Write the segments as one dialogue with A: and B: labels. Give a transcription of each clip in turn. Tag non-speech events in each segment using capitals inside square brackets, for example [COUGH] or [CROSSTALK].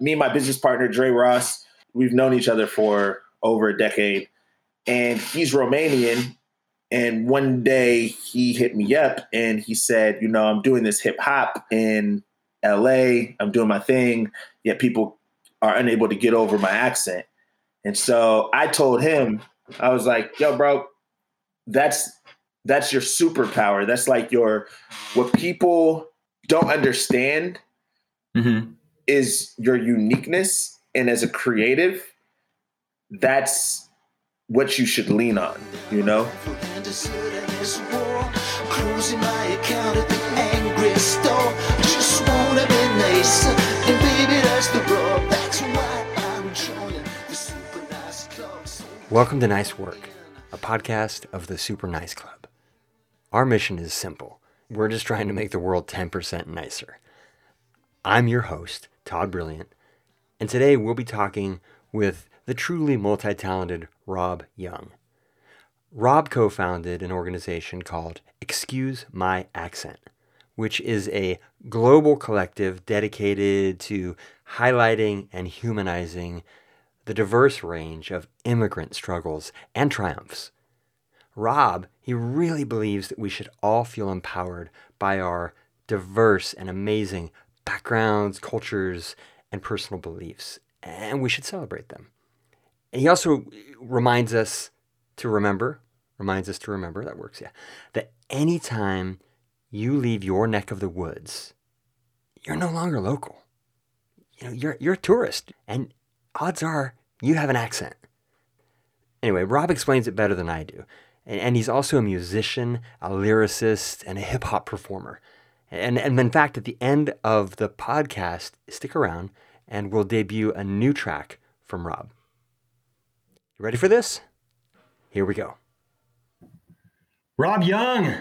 A: Me and my business partner, Dre Ross, we've known each other for over a decade. And he's Romanian. And one day he hit me up and he said, You know, I'm doing this hip hop in LA. I'm doing my thing, yet people are unable to get over my accent. And so I told him, I was like, yo, bro, that's that's your superpower. That's like your what people don't understand mm-hmm. Is your uniqueness. And as a creative, that's what you should lean on, you know? Closing my account at the angry store. Just wanna be nice. And baby, that's the rub. That's why I'm joining the Super Nice Club. Welcome to Nice Work, a podcast of the Super Nice Club. Our mission is simple. We're just trying to make the world 10% nicer. I'm your host, Todd Brilliant, and today we'll be talking with the truly multi talented Rob Young. Rob co founded an organization called Excuse My Accent, which is a global collective dedicated to highlighting and humanizing the diverse range of immigrant struggles and triumphs. Rob, he really believes that we should all feel empowered by our diverse and amazing backgrounds, cultures, and personal beliefs, and we should celebrate them. And he also reminds us to remember reminds us to remember that works, yeah. That anytime you leave your neck of the woods, you're no longer local. You know, you're you're a tourist, and odds are you have an accent. Anyway, Rob explains it better than I do. And, and he's also a musician, a lyricist, and a hip hop performer. And, and in fact, at the end of the podcast, stick around and we'll debut a new track from Rob. You ready for this? Here we go.
B: Rob Young.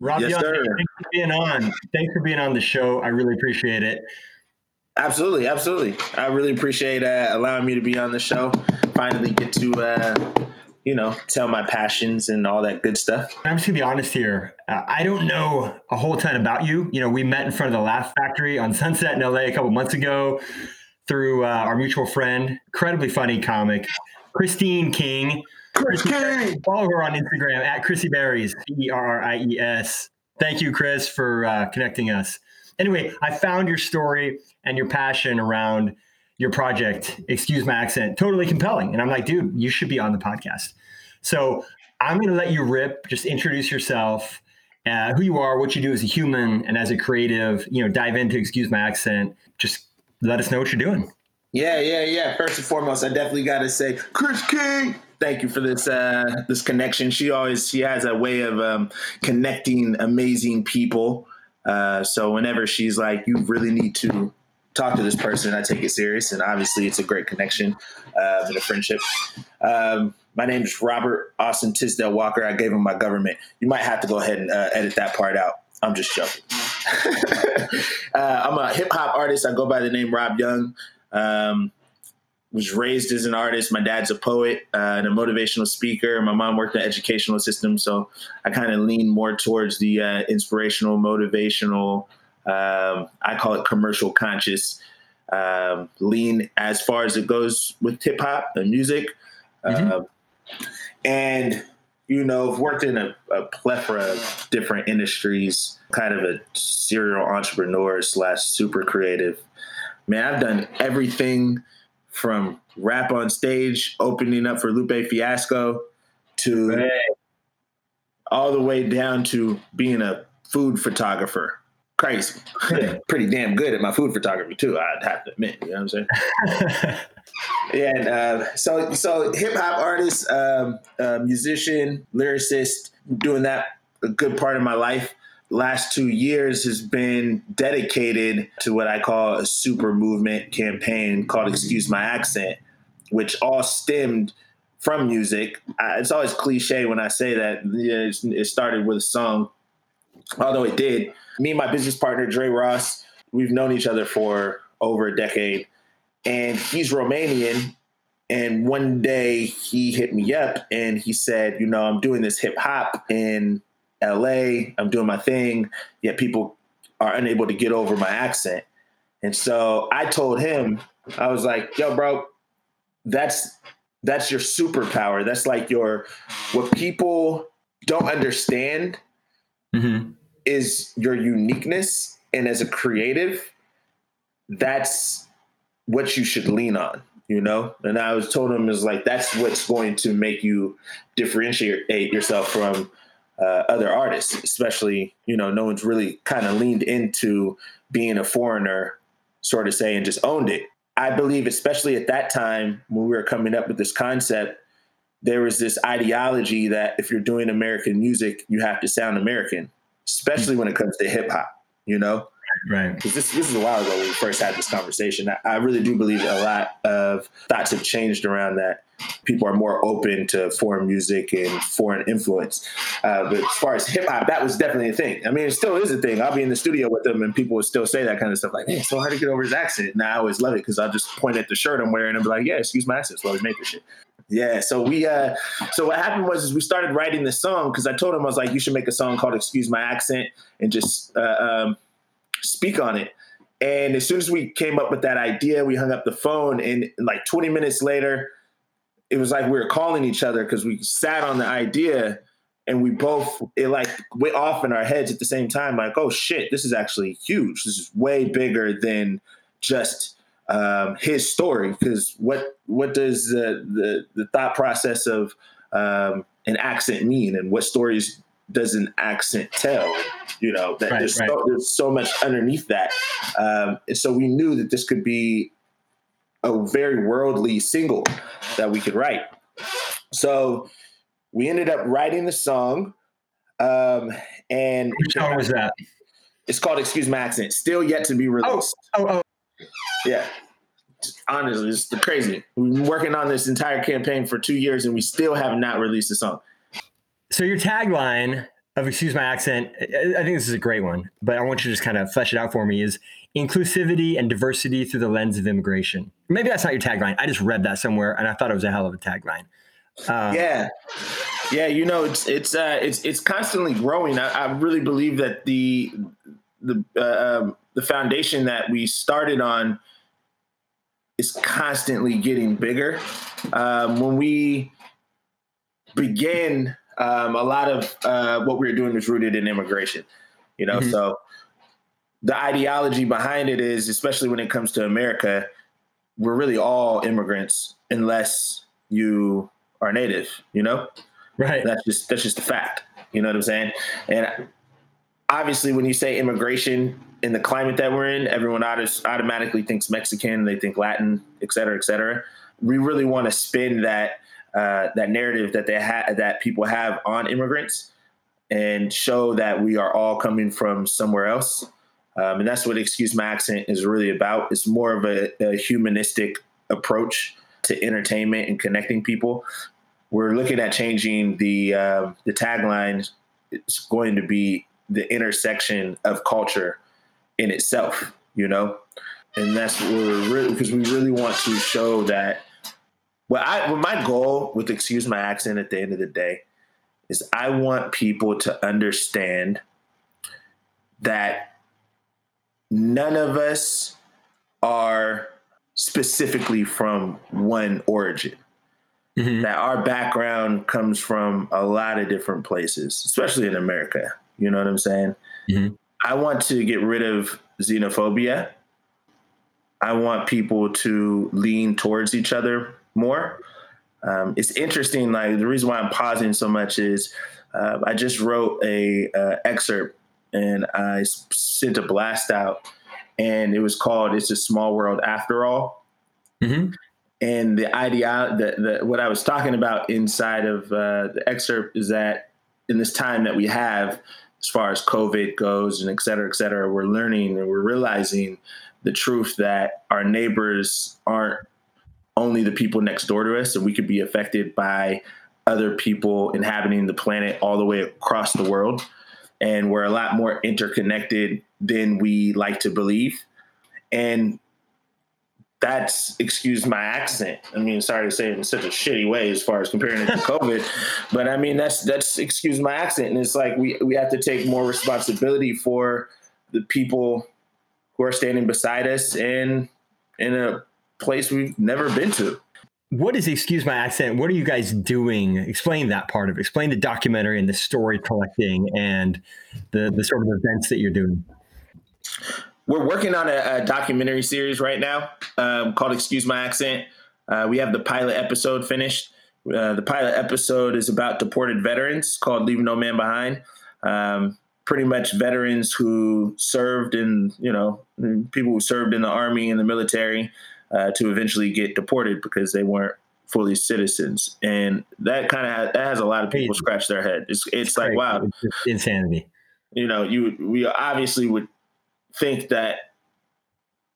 B: Rob
A: yes,
B: Young,
A: sir.
B: thanks for being on. Thanks for being on the show. I really appreciate it.
A: Absolutely, absolutely. I really appreciate uh, allowing me to be on the show. Finally, get to uh, you know tell my passions and all that good stuff.
B: I'm just gonna be honest here. Uh, I don't know a whole ton about you. You know, we met in front of the Laugh Factory on Sunset in LA a couple months ago through uh, our mutual friend, incredibly funny comic, Christine King.
A: Chris King.
B: Follow her on Instagram at Chrissy Berries, E R R I E S. Thank you, Chris, for uh, connecting us. Anyway, I found your story and your passion around your project, Excuse My Accent, totally compelling. And I'm like, dude, you should be on the podcast. So I'm going to let you rip, just introduce yourself, uh, who you are, what you do as a human and as a creative, you know, dive into Excuse My Accent. Just let us know what you're doing.
A: Yeah, yeah, yeah. First and foremost, I definitely got to say, Chris King thank you for this uh, this connection. She always she has a way of um, connecting amazing people. Uh, so whenever she's like, you really need to talk to this person, I take it serious, and obviously it's a great connection uh, and a friendship. Um, my name is Robert Austin Tisdale Walker. I gave him my government. You might have to go ahead and uh, edit that part out. I'm just joking. [LAUGHS] uh, I'm a hip hop artist. I go by the name Rob Young. Um, was raised as an artist. My dad's a poet uh, and a motivational speaker. My mom worked in the educational system, so I kind of lean more towards the uh, inspirational, motivational. Um, I call it commercial conscious. Um, lean as far as it goes with hip hop and music, mm-hmm. uh, and you know, I've worked in a, a, plethora of different industries. Kind of a serial entrepreneur slash super creative. Man, I've done everything from rap on stage, opening up for Lupe Fiasco, to all the way down to being a food photographer. Crazy. [LAUGHS] Pretty damn good at my food photography too, I'd have to admit. You know what I'm saying? [LAUGHS] and uh, so so hip hop artist, um, uh, musician, lyricist, doing that a good part of my life last two years has been dedicated to what I call a super movement campaign called Excuse My Accent, which all stemmed from music. it's always cliche when I say that it started with a song, although it did. Me and my business partner, Dre Ross, we've known each other for over a decade, and he's Romanian. And one day he hit me up and he said, You know, I'm doing this hip hop in LA, I'm doing my thing, yet people are unable to get over my accent. And so I told him, I was like, yo, bro, that's that's your superpower. That's like your what people don't understand mm-hmm. is your uniqueness. And as a creative, that's what you should lean on, you know? And I was told him is like that's what's going to make you differentiate yourself from uh, other artists, especially, you know, no one's really kind of leaned into being a foreigner, sort of say, and just owned it. I believe, especially at that time when we were coming up with this concept, there was this ideology that if you're doing American music, you have to sound American, especially when it comes to hip hop, you know?
B: Right.
A: Because this, this is a while ago when we first had this conversation. I, I really do believe a lot of thoughts have changed around that. People are more open to foreign music and foreign influence. Uh, but as far as hip hop, that was definitely a thing. I mean, it still is a thing. I'll be in the studio with them and people would still say that kind of stuff like, hey, it's so hard to get over his accent. And I always love it because I'll just point at the shirt I'm wearing and be like, yeah, excuse my accent. So we make this shit. Yeah, so we uh so what happened was is we started writing the song because I told him I was like, you should make a song called Excuse My Accent and just uh, um, speak on it. And as soon as we came up with that idea, we hung up the phone, and like 20 minutes later, it was like we were calling each other because we sat on the idea and we both it like went off in our heads at the same time like oh shit this is actually huge this is way bigger than just um, his story because what what does the, the the thought process of um, an accent mean? And what stories does an accent tell you know that right, there's, right. So, there's so much underneath that. Um, and so we knew that this could be a very worldly single that we could write. So we ended up writing the song um, and
B: which song was that?
A: It's called excuse my accent. Still yet to be oh, released.
B: oh, oh,
A: oh. Yeah honestly it's crazy we've been working on this entire campaign for two years and we still have not released a song
B: so your tagline of excuse my accent, I think this is a great one, but I want you to just kind of flesh it out for me is inclusivity and diversity through the lens of immigration. Maybe that's not your tagline. I just read that somewhere and I thought it was a hell of a tagline.
A: Um, yeah. Yeah, you know, it's it's uh, it's it's constantly growing. I, I really believe that the the uh, um, the foundation that we started on is constantly getting bigger. Um, when we began um, a lot of uh, what we were doing was rooted in immigration. You know, mm-hmm. so the ideology behind it is, especially when it comes to America, we're really all immigrants unless you are native. You know,
B: right?
A: That's just that's just a fact. You know what I'm saying? And obviously, when you say immigration in the climate that we're in, everyone automatically thinks Mexican, they think Latin, et cetera, et cetera. We really want to spin that uh, that narrative that they have that people have on immigrants and show that we are all coming from somewhere else. Um, and that's what Excuse My Accent is really about. It's more of a, a humanistic approach to entertainment and connecting people. We're looking at changing the uh, the tagline. It's going to be the intersection of culture in itself, you know, and that's what we're really because we really want to show that well, I well, my goal with excuse my accent at the end of the day is I want people to understand that none of us are specifically from one origin. Mm-hmm. That our background comes from a lot of different places, especially in America. You know what I'm saying? Mm-hmm. I want to get rid of xenophobia. I want people to lean towards each other more. Um, it's interesting. Like the reason why I'm pausing so much is uh, I just wrote a uh, excerpt and I sent a blast out, and it was called "It's a Small World After All." Mm-hmm. And the idea, that the, what I was talking about inside of uh, the excerpt is that in this time that we have, as far as COVID goes, and et cetera, et cetera, we're learning and we're realizing the truth that our neighbors aren't only the people next door to us, and we could be affected by other people inhabiting the planet all the way across the world. And we're a lot more interconnected than we like to believe. And that's excuse my accent. I mean, sorry to say it in such a shitty way as far as comparing it to [LAUGHS] COVID, but I mean that's that's excuse my accent. And it's like we we have to take more responsibility for the people who are standing beside us and in a place we've never been to.
B: What is, excuse my accent, what are you guys doing? Explain that part of it. Explain the documentary and the story collecting and the, the sort of events that you're doing.
A: We're working on a, a documentary series right now um, called Excuse My Accent. Uh, we have the pilot episode finished. Uh, the pilot episode is about deported veterans called Leave No Man Behind. Um, pretty much veterans who served in, you know, people who served in the army and the military uh, to eventually get deported because they weren't fully citizens. And that kind of that has a lot of people scratch their head. It's, it's, it's like, wow,
B: it's insanity.
A: You know, you we obviously would think that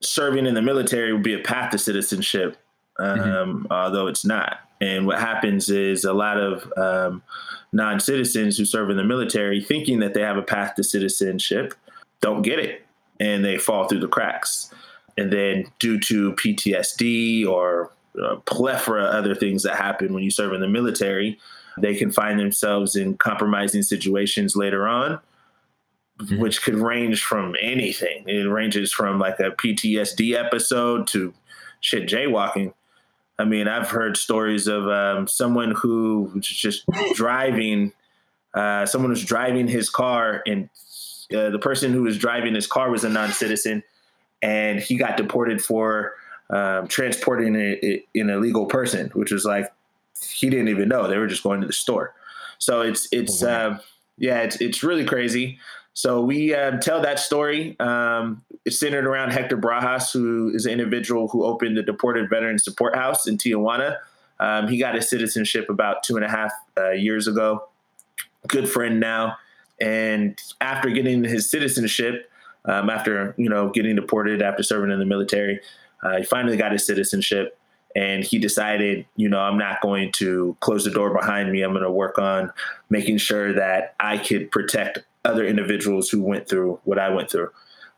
A: serving in the military would be a path to citizenship, mm-hmm. um, mm-hmm. although it's not. And what happens is a lot of um, non citizens who serve in the military, thinking that they have a path to citizenship, don't get it and they fall through the cracks. And then, due to PTSD or a plethora of other things that happen when you serve in the military, they can find themselves in compromising situations later on, mm-hmm. which could range from anything. It ranges from like a PTSD episode to shit jaywalking. I mean, I've heard stories of um, someone who was just [LAUGHS] driving, uh, someone was driving his car, and uh, the person who was driving his car was a non-citizen, and he got deported for um, transporting a, a, an illegal person, which was like he didn't even know they were just going to the store. So it's it's oh, wow. uh, yeah, it's it's really crazy. So we um, tell that story. Um, it's centered around Hector Barajas, who is an individual who opened the Deported Veterans Support House in Tijuana. Um, he got his citizenship about two and a half uh, years ago. Good friend now, and after getting his citizenship, um, after you know getting deported after serving in the military, uh, he finally got his citizenship and he decided, you know, I'm not going to close the door behind me. I'm going to work on making sure that I could protect other individuals who went through what I went through.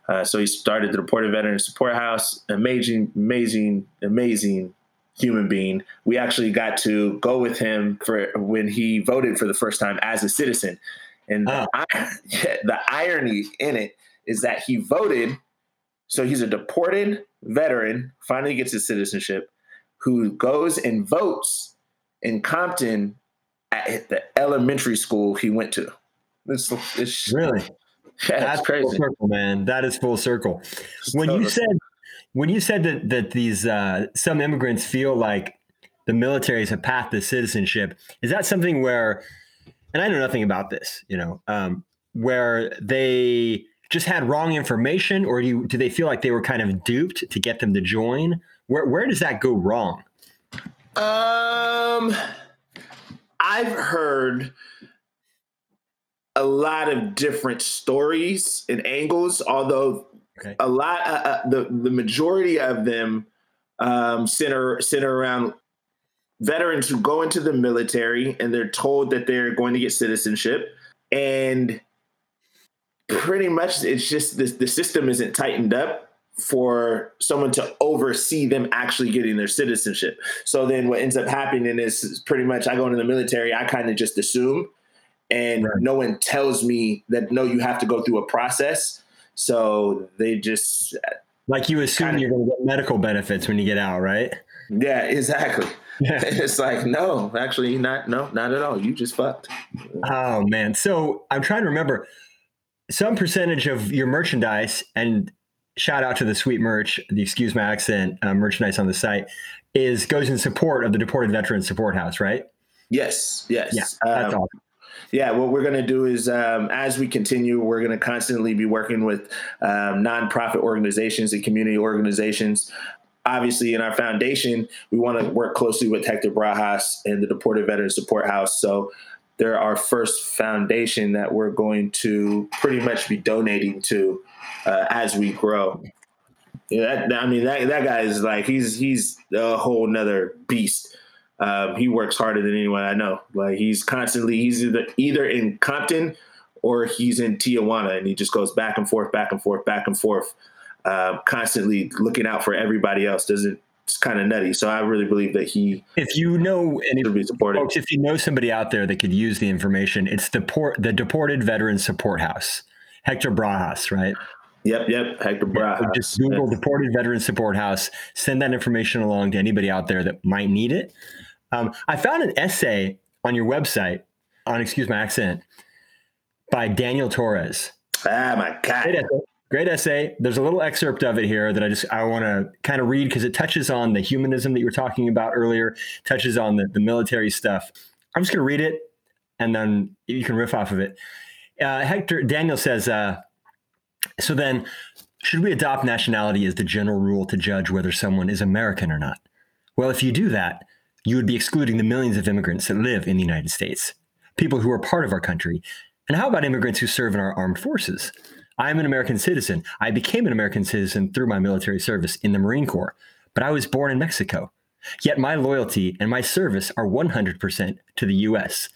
A: Uh, so he started the Deported Veterans Support House. Amazing, amazing, amazing human being. We actually got to go with him for when he voted for the first time as a citizen. And oh. the, [LAUGHS] the irony in it is that he voted. So he's a deported veteran, finally gets his citizenship, who goes and votes in Compton at the elementary school he went to. [LAUGHS] It's, it's
B: really
A: yeah, that's crazy,
B: circle, man. That is full circle. When you said when you said that that these uh, some immigrants feel like the military is a path to citizenship, is that something where? And I know nothing about this, you know, um, where they just had wrong information, or do you, do they feel like they were kind of duped to get them to join? Where where does that go wrong?
A: Um, I've heard a lot of different stories and angles, although okay. a lot, uh, uh, the the majority of them um, center center around veterans who go into the military and they're told that they're going to get citizenship, and pretty much it's just the the system isn't tightened up for someone to oversee them actually getting their citizenship. So then what ends up happening is pretty much I go into the military, I kind of just assume and right. no one tells me that no you have to go through a process so they just
B: like you assume kinda, you're going to get medical benefits when you get out right
A: yeah exactly yeah. [LAUGHS] it's like no actually not no not at all you just fucked
B: oh man so i'm trying to remember some percentage of your merchandise and shout out to the sweet merch the excuse my accent uh, merchandise on the site is goes in support of the deported veterans support house right
A: yes yes
B: yeah that's um, awesome
A: yeah, what we're going to do is um, as we continue, we're going to constantly be working with um, nonprofit organizations and community organizations. Obviously, in our foundation, we want to work closely with Hector Barajas and the Deported Veterans Support House. So they're our first foundation that we're going to pretty much be donating to uh, as we grow. Yeah, that, I mean that that guy is like he's he's a whole nother beast. Um, he works harder than anyone I know. Like he's constantly he's either either in Compton or he's in Tijuana, and he just goes back and forth, back and forth, back and forth, uh, constantly looking out for everybody else. Doesn't it's kind of nutty. So I really believe that he.
B: If you know any folks, if you know somebody out there that could use the information, it's the port the Deported veteran Support House, Hector Barajas, right?
A: Yep, yep. Hector Barajas.
B: So just Google Deported Veteran Support House. Send that information along to anybody out there that might need it. Um, I found an essay on your website on Excuse My Accent by Daniel Torres.
A: Ah, my God.
B: Great essay. Great essay. There's a little excerpt of it here that I just I want to kind of read because it touches on the humanism that you were talking about earlier, touches on the, the military stuff. I'm just going to read it, and then you can riff off of it. Uh, Hector Daniel says, uh, so then, should we adopt nationality as the general rule to judge whether someone is American or not? Well, if you do that, you would be excluding the millions of immigrants that live in the United States, people who are part of our country. And how about immigrants who serve in our armed forces? I am an American citizen. I became an American citizen through my military service in the Marine Corps, but I was born in Mexico. Yet my loyalty and my service are 100% to the US.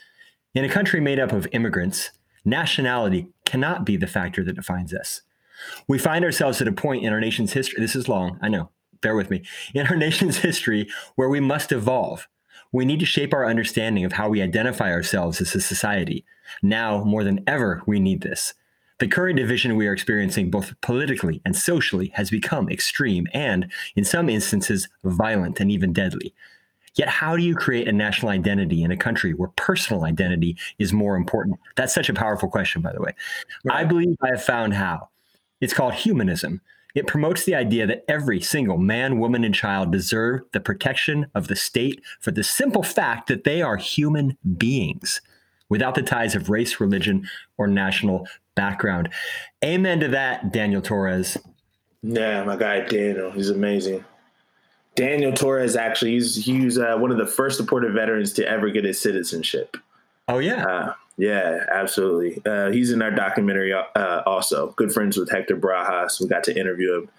B: In a country made up of immigrants, nationality cannot be the factor that defines us. We find ourselves at a point in our nation's history. This is long, I know, bear with me. In our [LAUGHS] nation's history where we must evolve. We need to shape our understanding of how we identify ourselves as a society. Now, more than ever, we need this. The current division we are experiencing, both politically and socially, has become extreme and, in some instances, violent and even deadly. Yet, how do you create a national identity in a country where personal identity is more important? That's such a powerful question, by the way. Right. I believe I have found how. It's called humanism. It promotes the idea that every single man, woman, and child deserve the protection of the state for the simple fact that they are human beings without the ties of race, religion, or national background. Amen to that, Daniel Torres.
A: Yeah, my guy Daniel, he's amazing. Daniel Torres actually he's he's uh, one of the first deported veterans to ever get his citizenship.
B: Oh yeah,
A: uh, yeah, absolutely. Uh, he's in our documentary uh, also. Good friends with Hector Barajas. We got to interview him,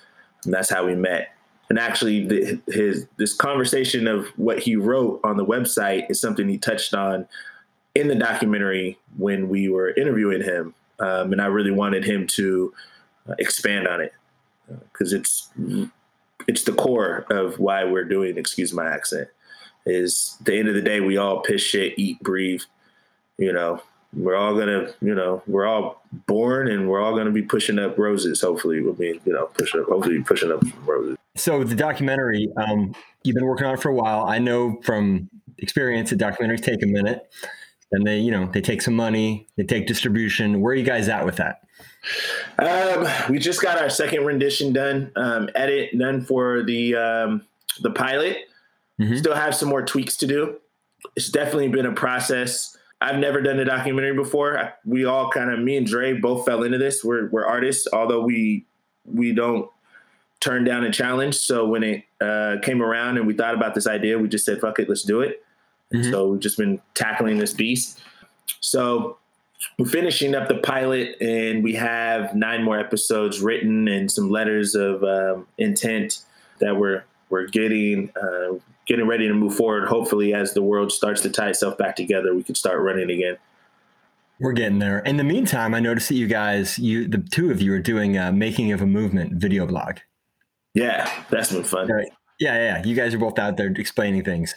A: and that's how we met. And actually, the, his this conversation of what he wrote on the website is something he touched on in the documentary when we were interviewing him, um, and I really wanted him to uh, expand on it because uh, it's it's the core of why we're doing. Excuse my accent. Is the end of the day we all piss shit, eat, breathe. You know, we're all gonna, you know, we're all born and we're all gonna be pushing up roses. Hopefully, we'll be, you know, pushing up, hopefully pushing up roses.
B: So the documentary, um, you've been working on it for a while. I know from experience that documentaries take a minute, and they, you know, they take some money, they take distribution. Where are you guys at with that?
A: Um, we just got our second rendition done, um, edit done for the um, the pilot. Mm-hmm. Still have some more tweaks to do. It's definitely been a process. I've never done a documentary before. We all kind of, me and Dre, both fell into this. We're we're artists, although we we don't turn down a challenge. So when it uh, came around and we thought about this idea, we just said, "Fuck it, let's do it." Mm-hmm. So we've just been tackling this beast. So we're finishing up the pilot and we have nine more episodes written and some letters of um, intent that we're we're getting uh, getting ready to move forward. Hopefully as the world starts to tie itself back together we can start running again.
B: We're getting there. In the meantime i noticed that you guys you the two of you are doing a making of a movement video blog.
A: Yeah that's been fun.
B: Right. yeah yeah you guys are both out there explaining things.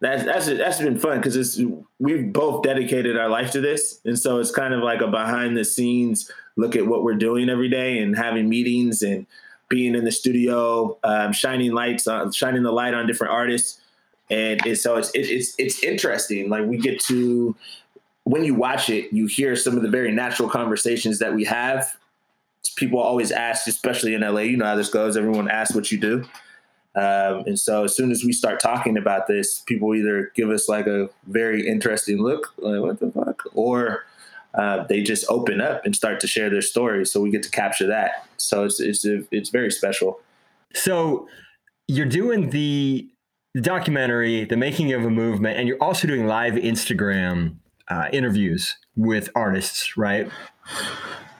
A: That's that's that's been fun because it's we've both dedicated our life to this, and so it's kind of like a behind the scenes look at what we're doing every day and having meetings and being in the studio, um, shining lights on, shining the light on different artists, and it's, so it's it, it's it's interesting. Like we get to when you watch it, you hear some of the very natural conversations that we have. People always ask, especially in LA, you know how this goes. Everyone asks what you do. Um, and so as soon as we start talking about this, people either give us like a very interesting look, like what the fuck, or uh, they just open up and start to share their stories. So we get to capture that. So it's it's it's very special.
B: So you're doing the documentary, the making of a movement, and you're also doing live Instagram uh, interviews with artists, right?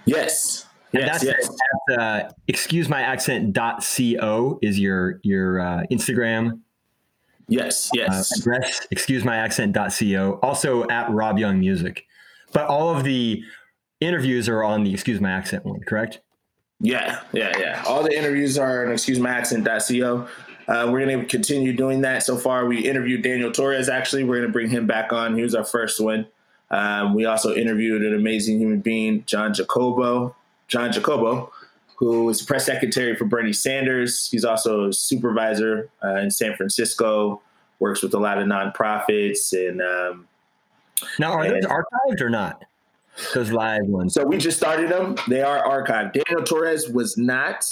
A: Yes.
B: And yes, that's, yes. That's, uh, excuse my accent dot co is your your uh, Instagram.
A: Yes, yes.
B: Uh, address excuse my accent dot co. Also at Rob Young Music, but all of the interviews are on the excuse my accent one, correct?
A: Yeah, yeah, yeah. All the interviews are on excuse my accent co. Uh, we're going to continue doing that. So far, we interviewed Daniel Torres. Actually, we're going to bring him back on. He was our first one. Um, we also interviewed an amazing human being, John Jacobo, John Jacobo, who is press secretary for Bernie Sanders. He's also a supervisor uh, in San Francisco, works with a lot of nonprofits. And um,
B: now, are and, those archived or not? Those live ones.
A: So we just started them. They are archived. Daniel Torres was not.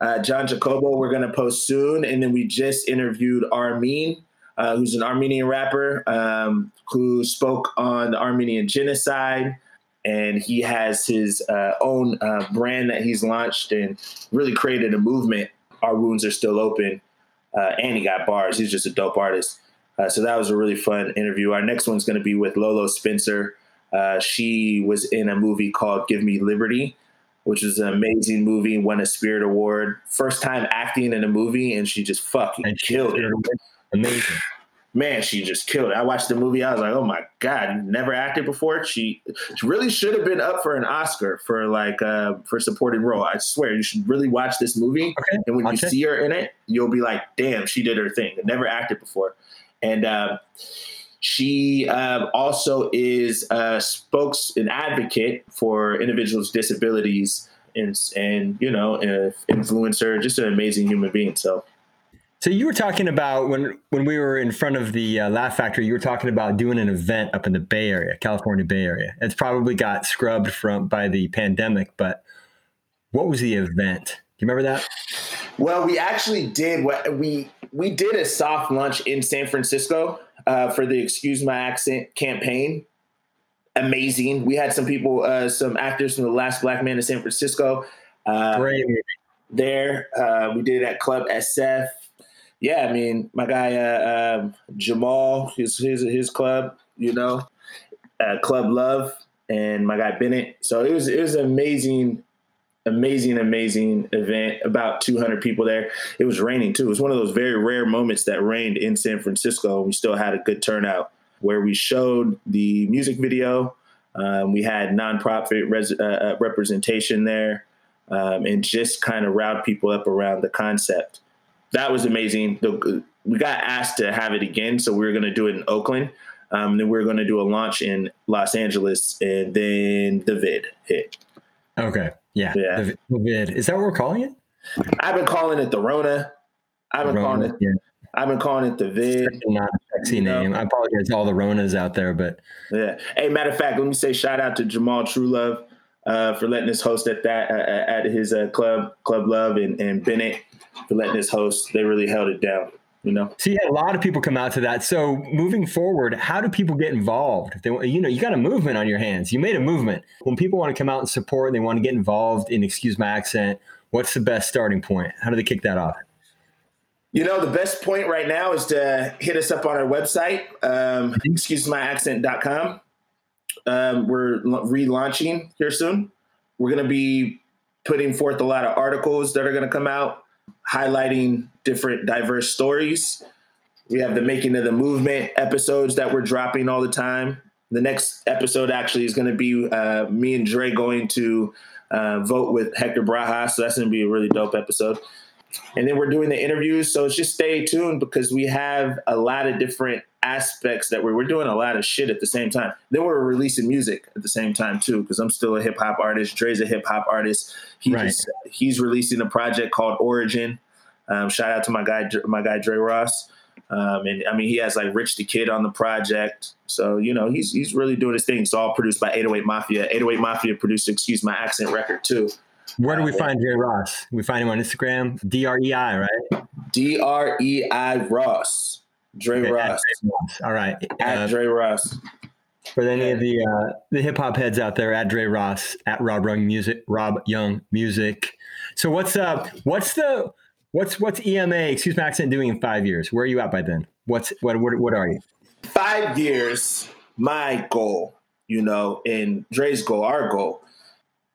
A: Uh, John Jacobo, we're going to post soon. And then we just interviewed Armin, uh, who's an Armenian rapper um, who spoke on the Armenian genocide and he has his uh, own uh, brand that he's launched and really created a movement. Our wounds are still open, uh, and he got bars. He's just a dope artist. Uh, so that was a really fun interview. Our next one's going to be with Lolo Spencer. Uh, she was in a movie called Give Me Liberty, which is an amazing movie. Won a Spirit Award. First time acting in a movie, and she just fucking and killed it.
B: Amazing
A: man, she just killed it. I watched the movie. I was like, oh my god, never acted before. She, she really should have been up for an Oscar for like uh, for supporting role. I swear, you should really watch this movie. Okay, and when you see her in it, you'll be like, damn, she did her thing. Never acted before, and. Uh, she um, also is a spokes an advocate for individuals with disabilities and and you know an influencer, just an amazing human being. So
B: so you were talking about when when we were in front of the uh, Laugh Factory, you were talking about doing an event up in the Bay Area, California Bay Area. It's probably got scrubbed from by the pandemic, but what was the event? Do you remember that?
A: Well, we actually did what we we did a soft lunch in San Francisco uh, for the Excuse My Accent campaign. Amazing. We had some people, uh, some actors from the Last Black Man in San Francisco. Uh, Great. There, uh, we did it at Club SF yeah, I mean, my guy uh, um, Jamal, his his his club, you know, uh, Club Love, and my guy Bennett. So it was it was an amazing, amazing, amazing event. About 200 people there. It was raining too. It was one of those very rare moments that rained in San Francisco. We still had a good turnout where we showed the music video. Um, we had nonprofit res- uh, uh representation there, um, and just kind of riled people up around the concept that was amazing. The, we got asked to have it again, so we were going to do it in Oakland. Um, then we are going to do a launch in Los Angeles, and then the vid hit.
B: Okay, yeah, yeah. The, vid is that what we're calling it?
A: I've been calling it the Rona. I've been Rona, calling it. Yeah. I've been calling it the vid.
B: Not a sexy name. Know? I apologize to all the Ronas out there, but
A: yeah. Hey, matter of fact, let me say shout out to Jamal Trulove uh, for letting us host at that uh, at his uh, club, Club Love, and, and Bennett for letting us host. They really held it down. You know.
B: So yeah, a lot of people come out to that. So moving forward, how do people get involved? They, you know, you got a movement on your hands. You made a movement. When people want to come out and support, and they want to get involved in Excuse My Accent. What's the best starting point? How do they kick that off?
A: You know, the best point right now is to hit us up on our website, um, excusemyaccent.com. Um, we're relaunching here soon. We're going to be putting forth a lot of articles that are going to come out highlighting different diverse stories. We have the making of the movement episodes that we're dropping all the time. The next episode actually is going to be uh, me and Dre going to uh, vote with Hector Braja. So that's going to be a really dope episode. And then we're doing the interviews. So just stay tuned because we have a lot of different aspects that we're, we're doing a lot of shit at the same time. Then we're releasing music at the same time too, because I'm still a hip hop artist. Dre's a hip hop artist. He right. just, he's releasing a project called Origin. Um, shout out to my guy, my guy Dre Ross. Um, and I mean, he has like Rich the Kid on the project. So, you know, he's, he's really doing his thing. It's all produced by 808 Mafia. 808 Mafia produced, excuse my accent record too.
B: Where do we uh, find Dre Ross? We find him on Instagram, D R E I, right?
A: D R E I Ross. Dre okay, Ross.
B: All right.
A: At uh, Dre Ross.
B: For any of the uh, the hip hop heads out there, at Dre Ross, at Rob Young Music, Rob Young Music. So what's uh what's the what's what's EMA, excuse my accent, doing in five years? Where are you at by then? What's what what what are you?
A: Five years, my goal, you know, and Dre's goal, our goal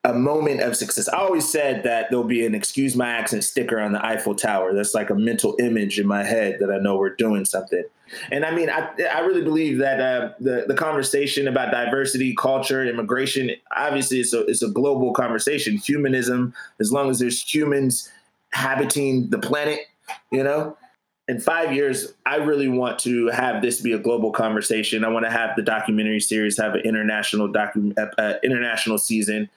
A: a moment of success. I always said that there'll be an excuse my accent sticker on the Eiffel Tower. That's like a mental image in my head that I know we're doing something. And I mean, I, I really believe that uh, the the conversation about diversity, culture, immigration, obviously, it's a it's a global conversation. Humanism, as long as there's humans habiting the planet, you know. In five years, I really want to have this be a global conversation. I want to have the documentary series have an international docu- uh, international season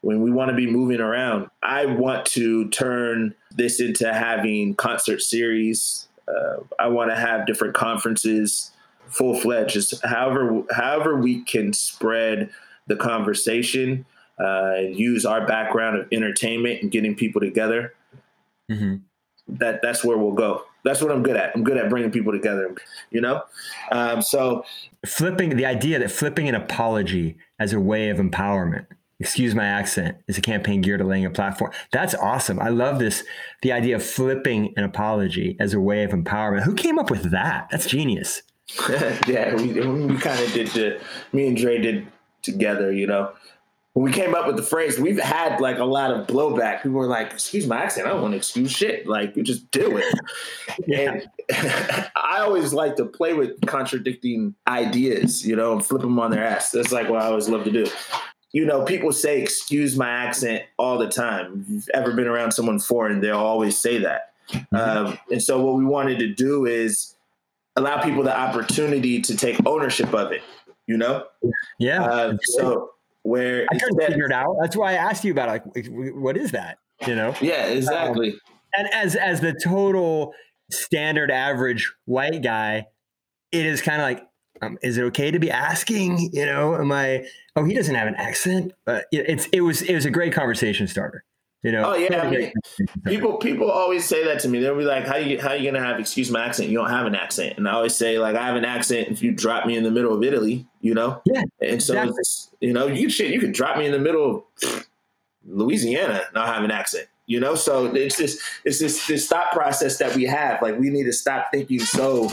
A: when we want to be moving around. I want to turn this into having concert series. Uh, I want to have different conferences, full fledged. Just however, however we can spread the conversation uh, and use our background of entertainment and getting people together. Mm-hmm. That that's where we'll go. That's what I'm good at. I'm good at bringing people together. You know, um, so
B: flipping the idea that flipping an apology as a way of empowerment excuse my accent is a campaign geared to laying a platform. That's awesome. I love this the idea of flipping an apology as a way of empowerment. Who came up with that? That's genius. [LAUGHS]
A: Yeah we, we kind of did the me and dre did together you know. When we came up with the phrase. We've had like a lot of blowback. People were like excuse my accent i don't want to excuse shit. Like you just do it. [LAUGHS] Yeah. and [LAUGHS] i always like to play with contradicting ideas you know and flip them on their ass. That's like what i always love to do you know, people say excuse my accent all the time. If you've ever been around someone foreign, they'll always say that. Mm-hmm. Um, and so what we wanted to do is allow people the opportunity to take ownership of it, you know?
B: Yeah. Uh,
A: so where
B: I couldn't figure it out. That's why I asked you about it. like, what is that? You know?
A: Yeah, exactly. Um,
B: and as, as the total standard average white guy, it is kind of like, um, is it okay to be asking? You know, am I? Oh, he doesn't have an accent. But it's it was it was a great conversation starter. You know.
A: Oh yeah, I mean, people people always say that to me. They'll be like, "How you how you gonna have excuse my accent? You don't have an accent." And I always say like, "I have an accent if you drop me in the middle of Italy." You know.
B: Yeah.
A: And so exactly. you know you shit you could drop me in the middle of Louisiana and I have an accent. You know, so it's this it's this this thought process that we have. Like we need to stop thinking so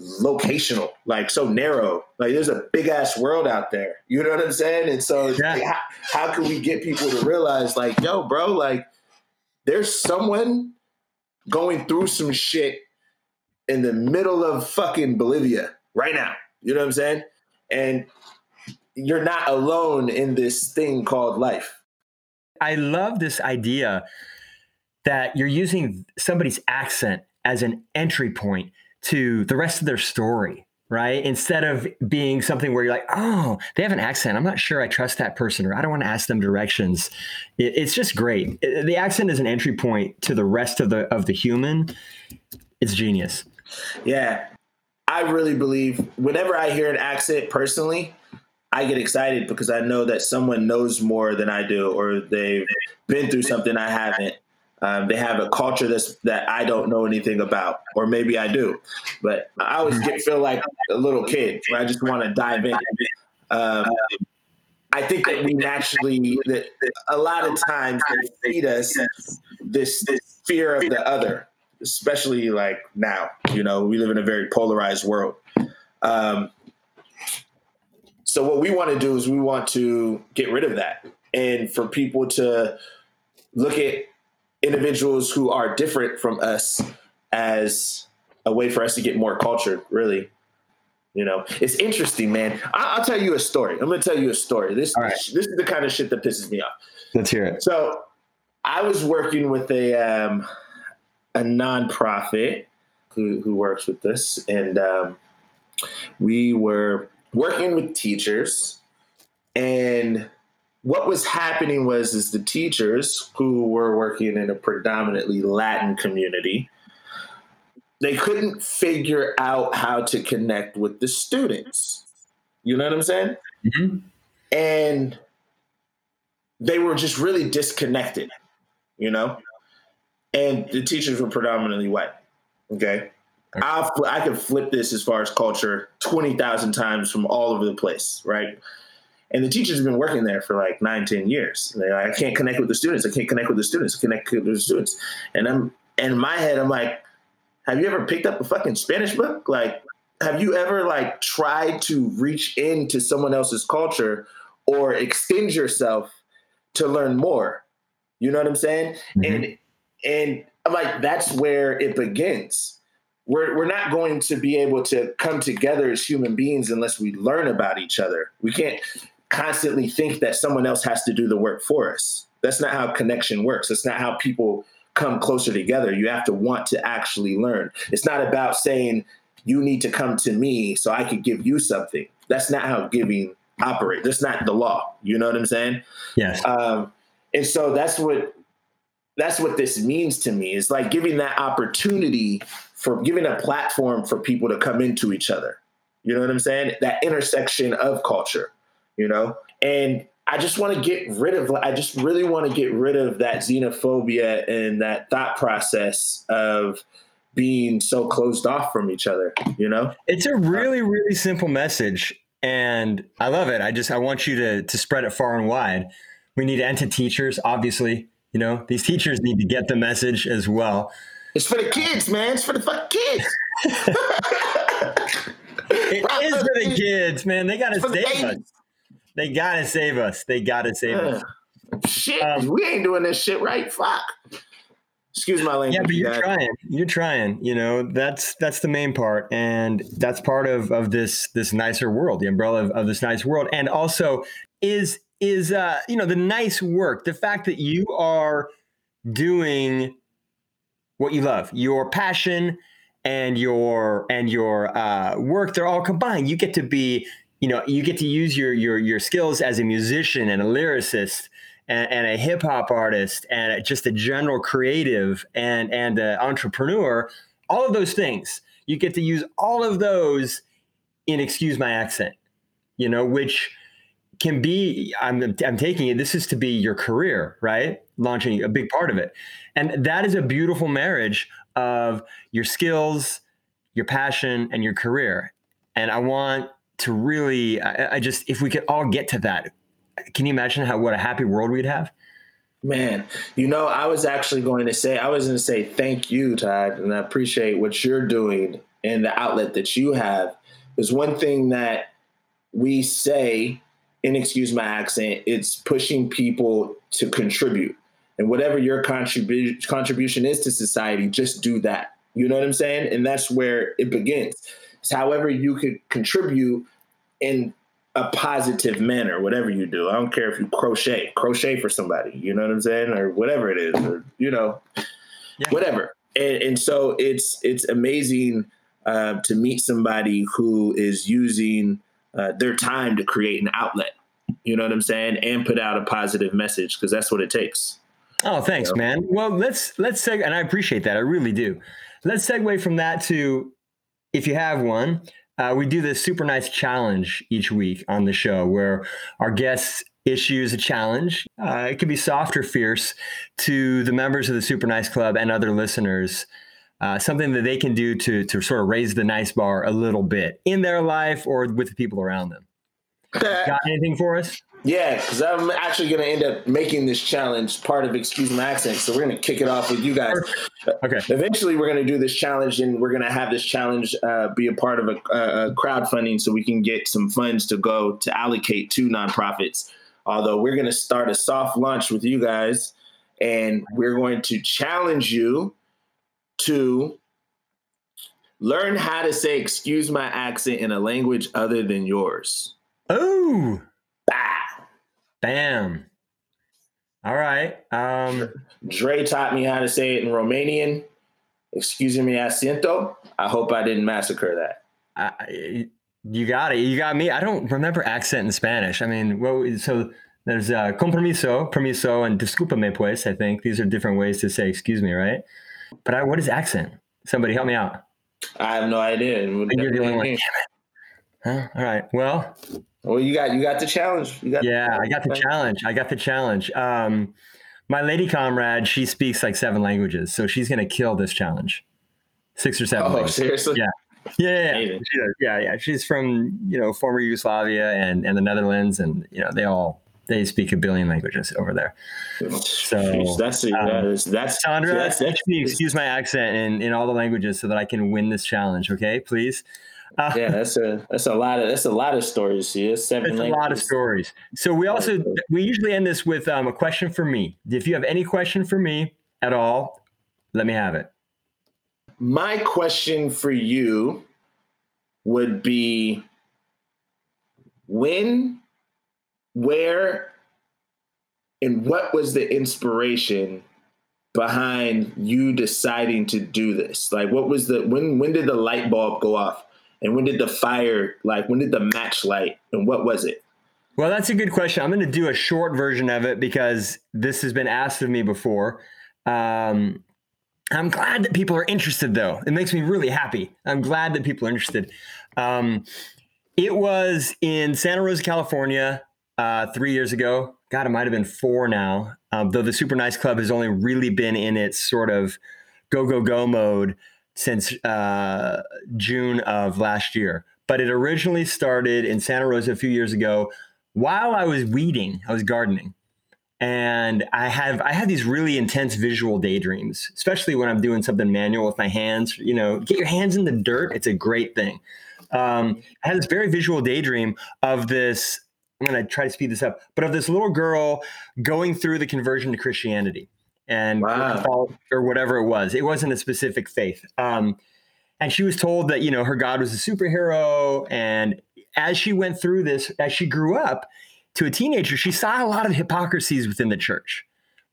A: locational, like so narrow. Like there's a big ass world out there. You know what I'm saying? And so yeah. like, how, how can we get people to realize like, yo, bro, like there's someone going through some shit in the middle of fucking Bolivia right now. You know what I'm saying? And you're not alone in this thing called life.
B: I love this idea that you're using somebody's accent as an entry point to the rest of their story, right? Instead of being something where you're like, oh, they have an accent. I'm not sure I trust that person, or I don't want to ask them directions. It, it's just great. It, the accent is an entry point to the rest of the of the human. It's genius.
A: Yeah, I really believe whenever I hear an accent personally, I get excited because I know that someone knows more than I do, or they've been through something I haven't, um, they have a culture that's that I don't know anything about, or maybe I do. But I always get feel like a little kid. I just want to dive in. Um, I think that we naturally that a lot of times they feed us this, this fear of the other, especially like now. You know, we live in a very polarized world. Um, so what we want to do is we want to get rid of that, and for people to look at individuals who are different from us as a way for us to get more cultured, really. You know, it's interesting, man. I- will tell you a story. I'm going to tell you a story. This right. this is the kind of shit that pisses me off.
B: Let's hear it.
A: So, I was working with a um, a nonprofit who who works with this, and um, we were working with teachers, and what was happening was is the teachers who were working in a predominantly Latin community, they couldn't figure out how to connect with the students. You know what I'm saying? Mm-hmm. And they were just really disconnected, you know? And the teachers were predominantly white. Okay. I'll, I could flip this as far as culture 20,000 times from all over the place, right? And the teachers have been working there for like nine, ten years. Like, I can't connect with the students. I can't connect with the students. I connect with the students. And I'm and in my head, I'm like, have you ever picked up a fucking Spanish book? Like, have you ever like tried to reach into someone else's culture or extend yourself to learn more? You know what I'm saying? Mm-hmm. And and I'm like, that's where it begins. We're, we're not going to be able to come together as human beings unless we learn about each other. We can't constantly think that someone else has to do the work for us. That's not how connection works. That's not how people come closer together. You have to want to actually learn. It's not about saying, you need to come to me so I can give you something. That's not how giving operates. That's not the law. You know what I'm saying?
B: Yes.
A: Um, and so that's what that's what this means to me. It's like giving that opportunity for giving a platform for people to come into each other. You know what I'm saying? That intersection of culture, you know? And I just want to get rid of I just really want to get rid of that xenophobia and that thought process of being so closed off from each other, you know?
B: It's a really, really simple message. And I love it. I just I want you to to spread it far and wide. We need to enter teachers, obviously. You know, these teachers need to get the message as well.
A: It's for the kids, man. It's for the fucking kids. [LAUGHS] [LAUGHS]
B: it is for the kids, man. They gotta save us. They gotta save us. They gotta save us.
A: Shit, um, we ain't doing this shit right. Fuck. Excuse my language.
B: Yeah, but you're trying. You're trying. You know, that's that's the main part, and that's part of of this this nicer world, the umbrella of, of this nice world, and also is is uh you know the nice work, the fact that you are doing what you love, your passion and your and your uh, work, they're all combined. You get to be you know you get to use your your your skills as a musician and a lyricist and, and a hip hop artist and just a general creative and and an entrepreneur, all of those things. You get to use all of those in excuse my accent, you know, which can be I'm I'm taking it this is to be your career, right? Launching a big part of it. And that is a beautiful marriage of your skills, your passion and your career. And I want to really I, I just if we could all get to that can you imagine how what a happy world we'd have?
A: Man, you know, I was actually going to say, I was going to say thank you, Todd, and I appreciate what you're doing and the outlet that you have. There's one thing that we say, and excuse my accent, it's pushing people to contribute. And whatever your contribu- contribution is to society, just do that. You know what I'm saying? And that's where it begins. It's however you could contribute in a positive manner, whatever you do. I don't care if you crochet, crochet for somebody, you know what I'm saying? Or whatever it is, or, you know, yeah. whatever. And, and, so it's, it's amazing uh, to meet somebody who is using uh, their time to create an outlet, you know what I'm saying? And put out a positive message because that's what it takes.
B: Oh, thanks, you know? man. Well, let's, let's seg- and I appreciate that. I really do. Let's segue from that to, if you have one, uh, we do this super nice challenge each week on the show where our guests issues a challenge. Uh, it can be soft or fierce to the members of the Super Nice Club and other listeners. Uh, something that they can do to to sort of raise the nice bar a little bit in their life or with the people around them. Got anything for us?
A: Yeah, because I'm actually going to end up making this challenge part of Excuse My Accent. So we're going to kick it off with you guys.
B: Okay.
A: Eventually, we're going to do this challenge, and we're going to have this challenge uh, be a part of a, a crowdfunding so we can get some funds to go to allocate to nonprofits. Although we're going to start a soft launch with you guys, and we're going to challenge you to learn how to say "excuse my accent" in a language other than yours.
B: Oh. Bam. All right. Um,
A: Dre taught me how to say it in Romanian. Excuse me, asiento. I hope I didn't massacre that.
B: I, you got it. You got me. I don't remember accent in Spanish. I mean, well, so there's uh, compromiso, permiso, and discúlpame pues. I think these are different ways to say excuse me, right? But I, what is accent? Somebody help me out.
A: I have no idea.
B: You're the only one. [LAUGHS] Huh? All right. Well,
A: well, you got you got the challenge. Got
B: yeah, the I got the challenge. I got the challenge. Um, my lady comrade, she speaks like seven languages, so she's gonna kill this challenge. Six or seven.
A: Oh, languages. seriously?
B: Yeah. Yeah, yeah, yeah. yeah, yeah. She's from you know former Yugoslavia and and the Netherlands, and you know they all they speak a billion languages over there. So
A: Jeez, that's um, that is, that's
B: Sandra. That's, that's, excuse my accent in in all the languages so that I can win this challenge. Okay, please.
A: Uh, [LAUGHS] yeah, that's a that's a lot of that's a lot of stories. Yeah, seven.
B: It's a lot of stories. So we also we usually end this with um, a question for me. If you have any question for me at all, let me have it.
A: My question for you would be when, where, and what was the inspiration behind you deciding to do this? Like, what was the when? When did the light bulb go off? And when did the fire, like, when did the match light and what was it?
B: Well, that's a good question. I'm going to do a short version of it because this has been asked of me before. Um, I'm glad that people are interested, though. It makes me really happy. I'm glad that people are interested. Um, it was in Santa Rosa, California, uh, three years ago. God, it might have been four now. Um, though the Super Nice Club has only really been in its sort of go go go mode since uh, June of last year. But it originally started in Santa Rosa a few years ago while I was weeding. I was gardening and I have I have these really intense visual daydreams, especially when I'm doing something manual with my hands. You know, get your hands in the dirt; it's a great thing. Um, I had this very visual daydream of this. I'm going to try to speed this up, but of this little girl going through the conversion to Christianity and wow. or whatever it was. It wasn't a specific faith. Um, and she was told that you know her God was a superhero, and as she went through this, as she grew up, to a teenager, she saw a lot of hypocrisies within the church,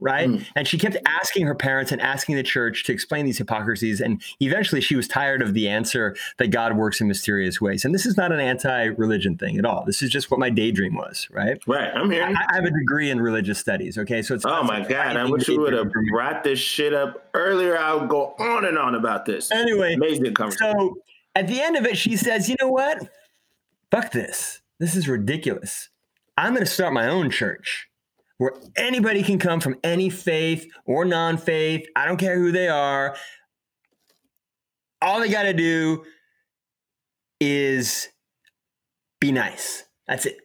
B: right? Mm. And she kept asking her parents and asking the church to explain these hypocrisies. And eventually she was tired of the answer that God works in mysterious ways. And this is not an anti religion thing at all. This is just what my daydream was, right?
A: Right. I'm here. I,
B: I have a degree in religious studies. Okay. So it's.
A: Oh my God. I wish you would have brought this shit up earlier. I would go on and on about this.
B: Anyway. Amazing conversation. So at the end of it, she says, you know what? Fuck this. This is ridiculous. I'm going to start my own church where anybody can come from any faith or non faith. I don't care who they are. All they got to do is be nice. That's it.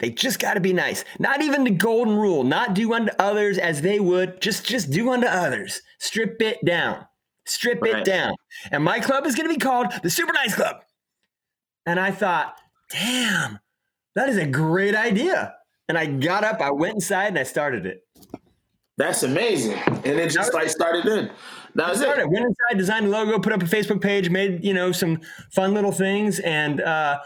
B: They just got to be nice. Not even the golden rule, not do unto others as they would, just just do unto others. Strip it down. Strip right. it down. And my club is going to be called the Super Nice Club. And I thought, damn, that is a great idea. And I got up, I went inside, and I started it.
A: That's amazing. And it just like started in. That was
B: started. it. Went inside, designed a logo, put up a Facebook page, made you know some fun little things, and uh,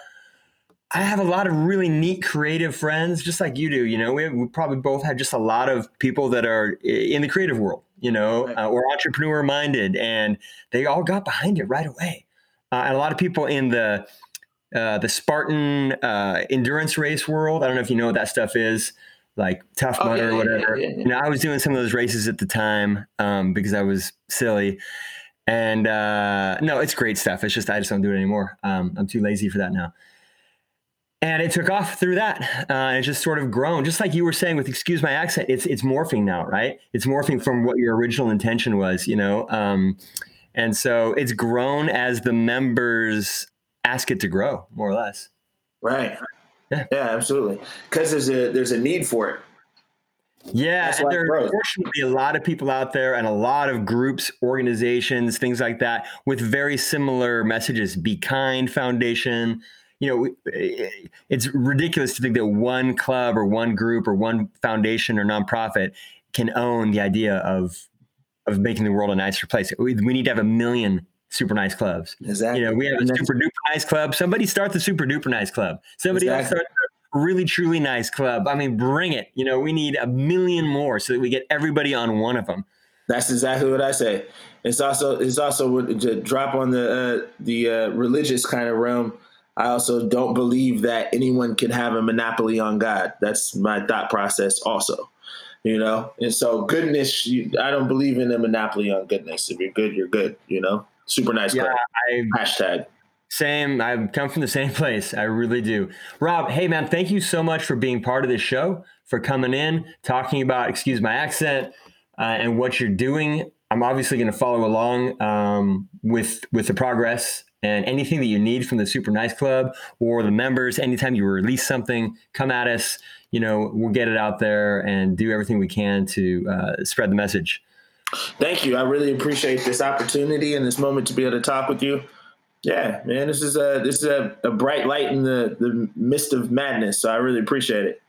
B: I have a lot of really neat creative friends, just like you do. You know, we, have, we probably both have just a lot of people that are in the creative world, you know, right. uh, or entrepreneur minded, and they all got behind it right away. Uh, and a lot of people in the uh, the Spartan uh, endurance race world. I don't know if you know what that stuff is, like Tough oh, Mudder yeah, or whatever. Yeah, yeah, you know, I was doing some of those races at the time um, because I was silly. And uh, no, it's great stuff. It's just I just don't do it anymore. Um, I'm too lazy for that now. And it took off through that. Uh, it's just sort of grown, just like you were saying with "excuse my accent." It's it's morphing now, right? It's morphing from what your original intention was, you know. Um, and so it's grown as the members ask it to grow more or less.
A: Right. Yeah, yeah absolutely. Because there's a there's a need for it.
B: Yeah, there are a lot of people out there and a lot of groups, organizations, things like that with very similar messages. Be Kind Foundation. You know, eh, it's ridiculous to think that one club or one group or one foundation or nonprofit can own the idea of of making the world a nicer place. We need to have a million super nice clubs. Exactly. You know, we have a super duper nice club. Somebody start the super duper nice club. Somebody exactly. else start a really truly nice club. I mean, bring it. You know, we need a million more so that we get everybody on one of them.
A: That's exactly what I say. It's also it's also to drop on the uh, the uh, religious kind of realm. I also don't believe that anyone can have a monopoly on God. That's my thought process, also. You know, and so goodness, you, I don't believe in a monopoly on goodness. If you're good, you're good. You know. Super nice. Yeah, I, hashtag.
B: Same. I come from the same place. I really do. Rob, hey man, thank you so much for being part of this show, for coming in, talking about, excuse my accent, uh, and what you're doing. I'm obviously going to follow along um, with with the progress and anything that you need from the Super Nice Club or the members. Anytime you release something, come at us. You know, we'll get it out there and do everything we can to uh, spread the message.
A: Thank you. I really appreciate this opportunity and this moment to be able to talk with you. Yeah, man, this is a this is a, a bright light in the the midst of madness. So I really appreciate it.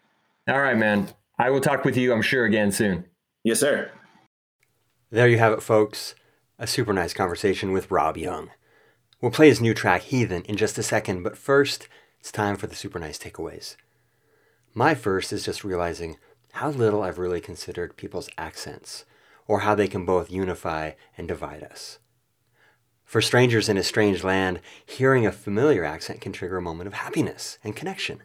B: All right, man. I will talk with you. I'm sure again soon.
A: Yes, sir.
B: There you have it, folks. A super nice conversation with Rob Young. We'll play his new track, Heathen, in just a second, but first, it's time for the super nice takeaways. My first is just realizing how little I've really considered people's accents or how they can both unify and divide us. For strangers in a strange land, hearing a familiar accent can trigger a moment of happiness and connection.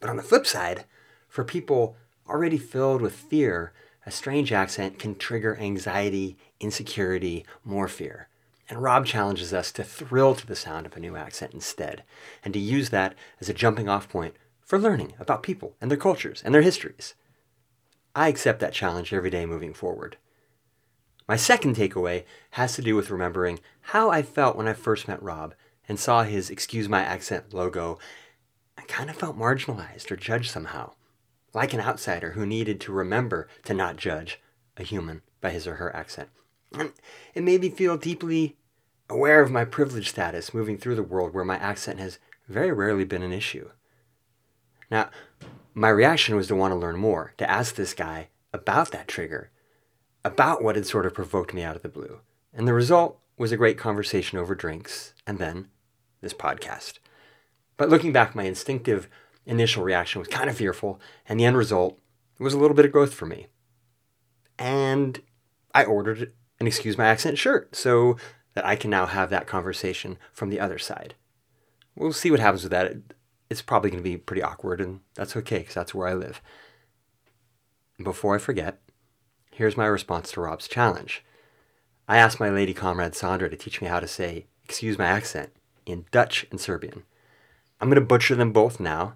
B: But on the flip side, For people already filled with fear, a strange accent can trigger anxiety, insecurity, more fear. And Rob challenges us to thrill to the sound of a new accent instead, and to use that as a jumping off point for learning about people and their cultures and their histories. I accept that challenge every day moving forward. My second takeaway has to do with remembering how I felt when I first met Rob and saw his Excuse My Accent logo. I kind of felt marginalized or judged somehow, like an outsider who needed to remember to not judge a human by his or her accent. And it made me feel deeply aware of my privileged status moving through the world where my accent has very rarely been an issue. Now, my reaction was to want to learn more, to ask this guy about that trigger, about what had sort of provoked me out of the blue. And the result was a great conversation over drinks and then this podcast. But looking back, my instinctive initial reaction was kind of fearful, and the end result was a little bit of growth for me. And I ordered an Excuse My Accent shirt so that I can now have that conversation from the other side. We'll see what happens with that. It's probably going to be pretty awkward, and that's okay because that's where I live. Before I forget, here's my response to Rob's challenge. I asked my lady comrade Sandra to teach me how to say, excuse my accent, in Dutch and Serbian. I'm going to butcher them both now.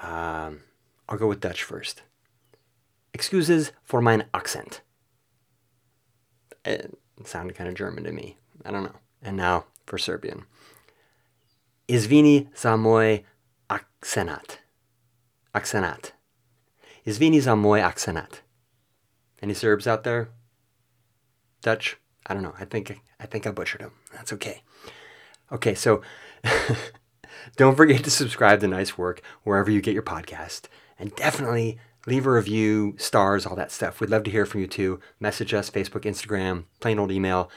B: Um, I'll go with Dutch first. Excuses for mijn accent. It sounded kind of German to me. I don't know. And now for Serbian. Izvini za moj akcenat. Akcenat. Izvini za moj akcenat. Any Serbs out there? Dutch? I don't know. I think I think I butchered them. That's okay. Okay, so [LAUGHS] don't forget to subscribe to Nice Work wherever you get your podcast, and definitely leave a review, stars, all that stuff. We'd love to hear from you too. Message us, Facebook, Instagram, plain old email,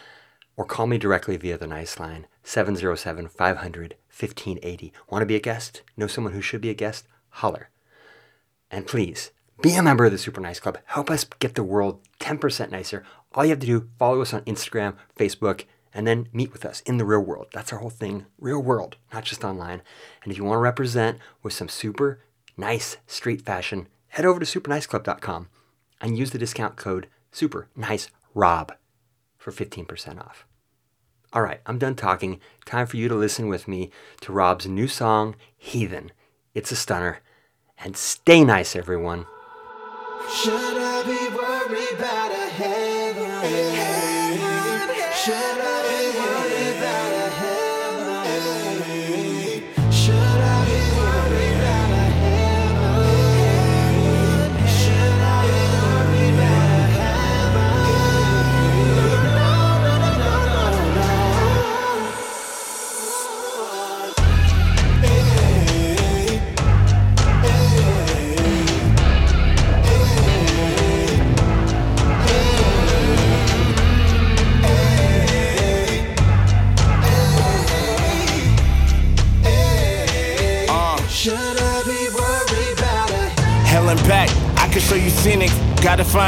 B: or call me directly via the Nice line, 707 500 1580. Want to be a guest? Know someone who should be a guest? Holler. And please, be a member of the Super Nice Club. Help us get the world 10% nicer. All you have to do, follow us on Instagram, Facebook, and then meet with us in the real world. That's our whole thing, real world, not just online. And if you want to represent with some super nice street fashion, head over to superniceclub.com and use the discount code SUPERNICEROB for 15% off. All right, I'm done talking. Time for you to listen with me to Rob's new song, Heathen. It's a stunner. And stay nice, everyone. Should I be worried about a heaven? Should I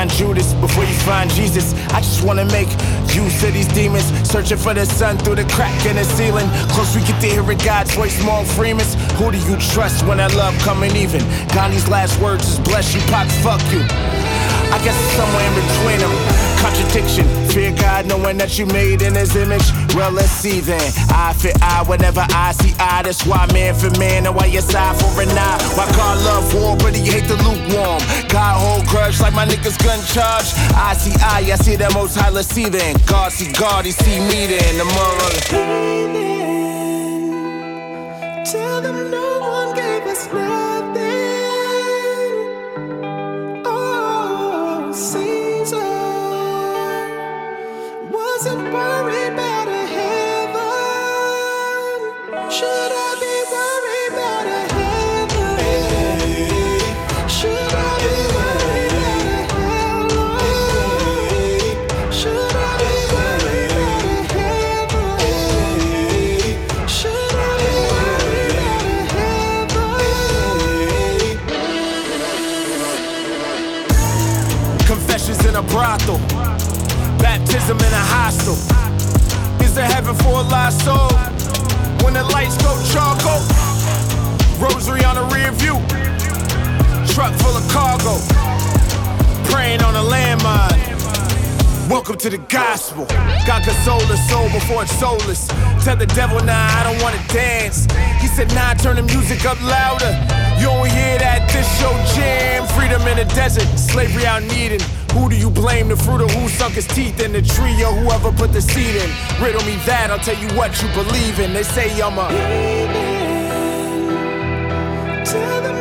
C: find Judas before you find Jesus. I just wanna make use of these demons. Searching for the sun through the crack in the ceiling. Close we get to hearing God's voice, small Freeman's. Who do you trust when that love coming even? Gandhi's last words is bless you, pop, fuck you. I guess it's somewhere in between them. Contradiction, fear God knowing that you made in his image. Well, let's see then. I fit I whenever I see I. That's why man for man and why you side for an eye. Why God love war, but he hate the lukewarm. God hold grudge like my niggas gun charge. I see I, I see the most high, let's see then. God see God, he see me then. Among others. soul. When the lights go charcoal, rosary on the rear view, truck full of cargo, praying on a landmine. Welcome to the gospel. God console the soul before it's soulless. Tell the devil, nah, I don't wanna dance. He said, nah, turn the music up louder. You don't hear that, this show jam. Freedom in the desert, slavery out needing. Who do you blame? The fruit of who sunk his teeth in the tree or whoever put the seed in? Riddle me that, I'll tell you what you believe in. They say I'm a. Tell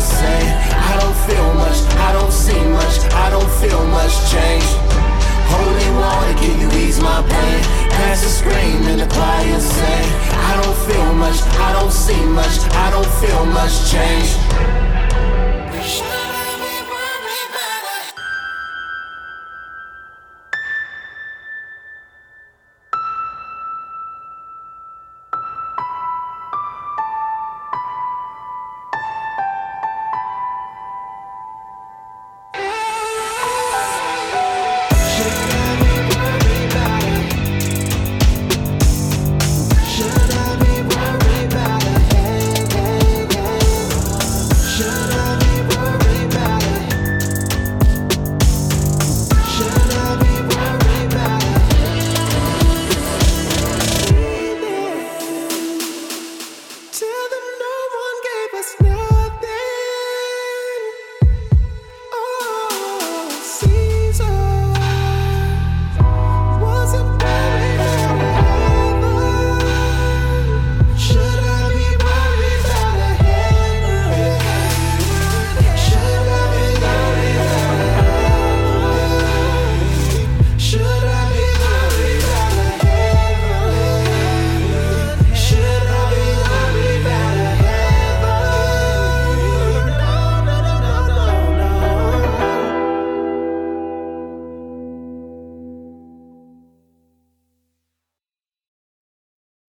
C: choir I don't feel much, I don't see much, I don't feel much change. Holy water, can you ease my pain? Pass the scream and the choir say, I don't feel much, I don't see much, I don't feel much change.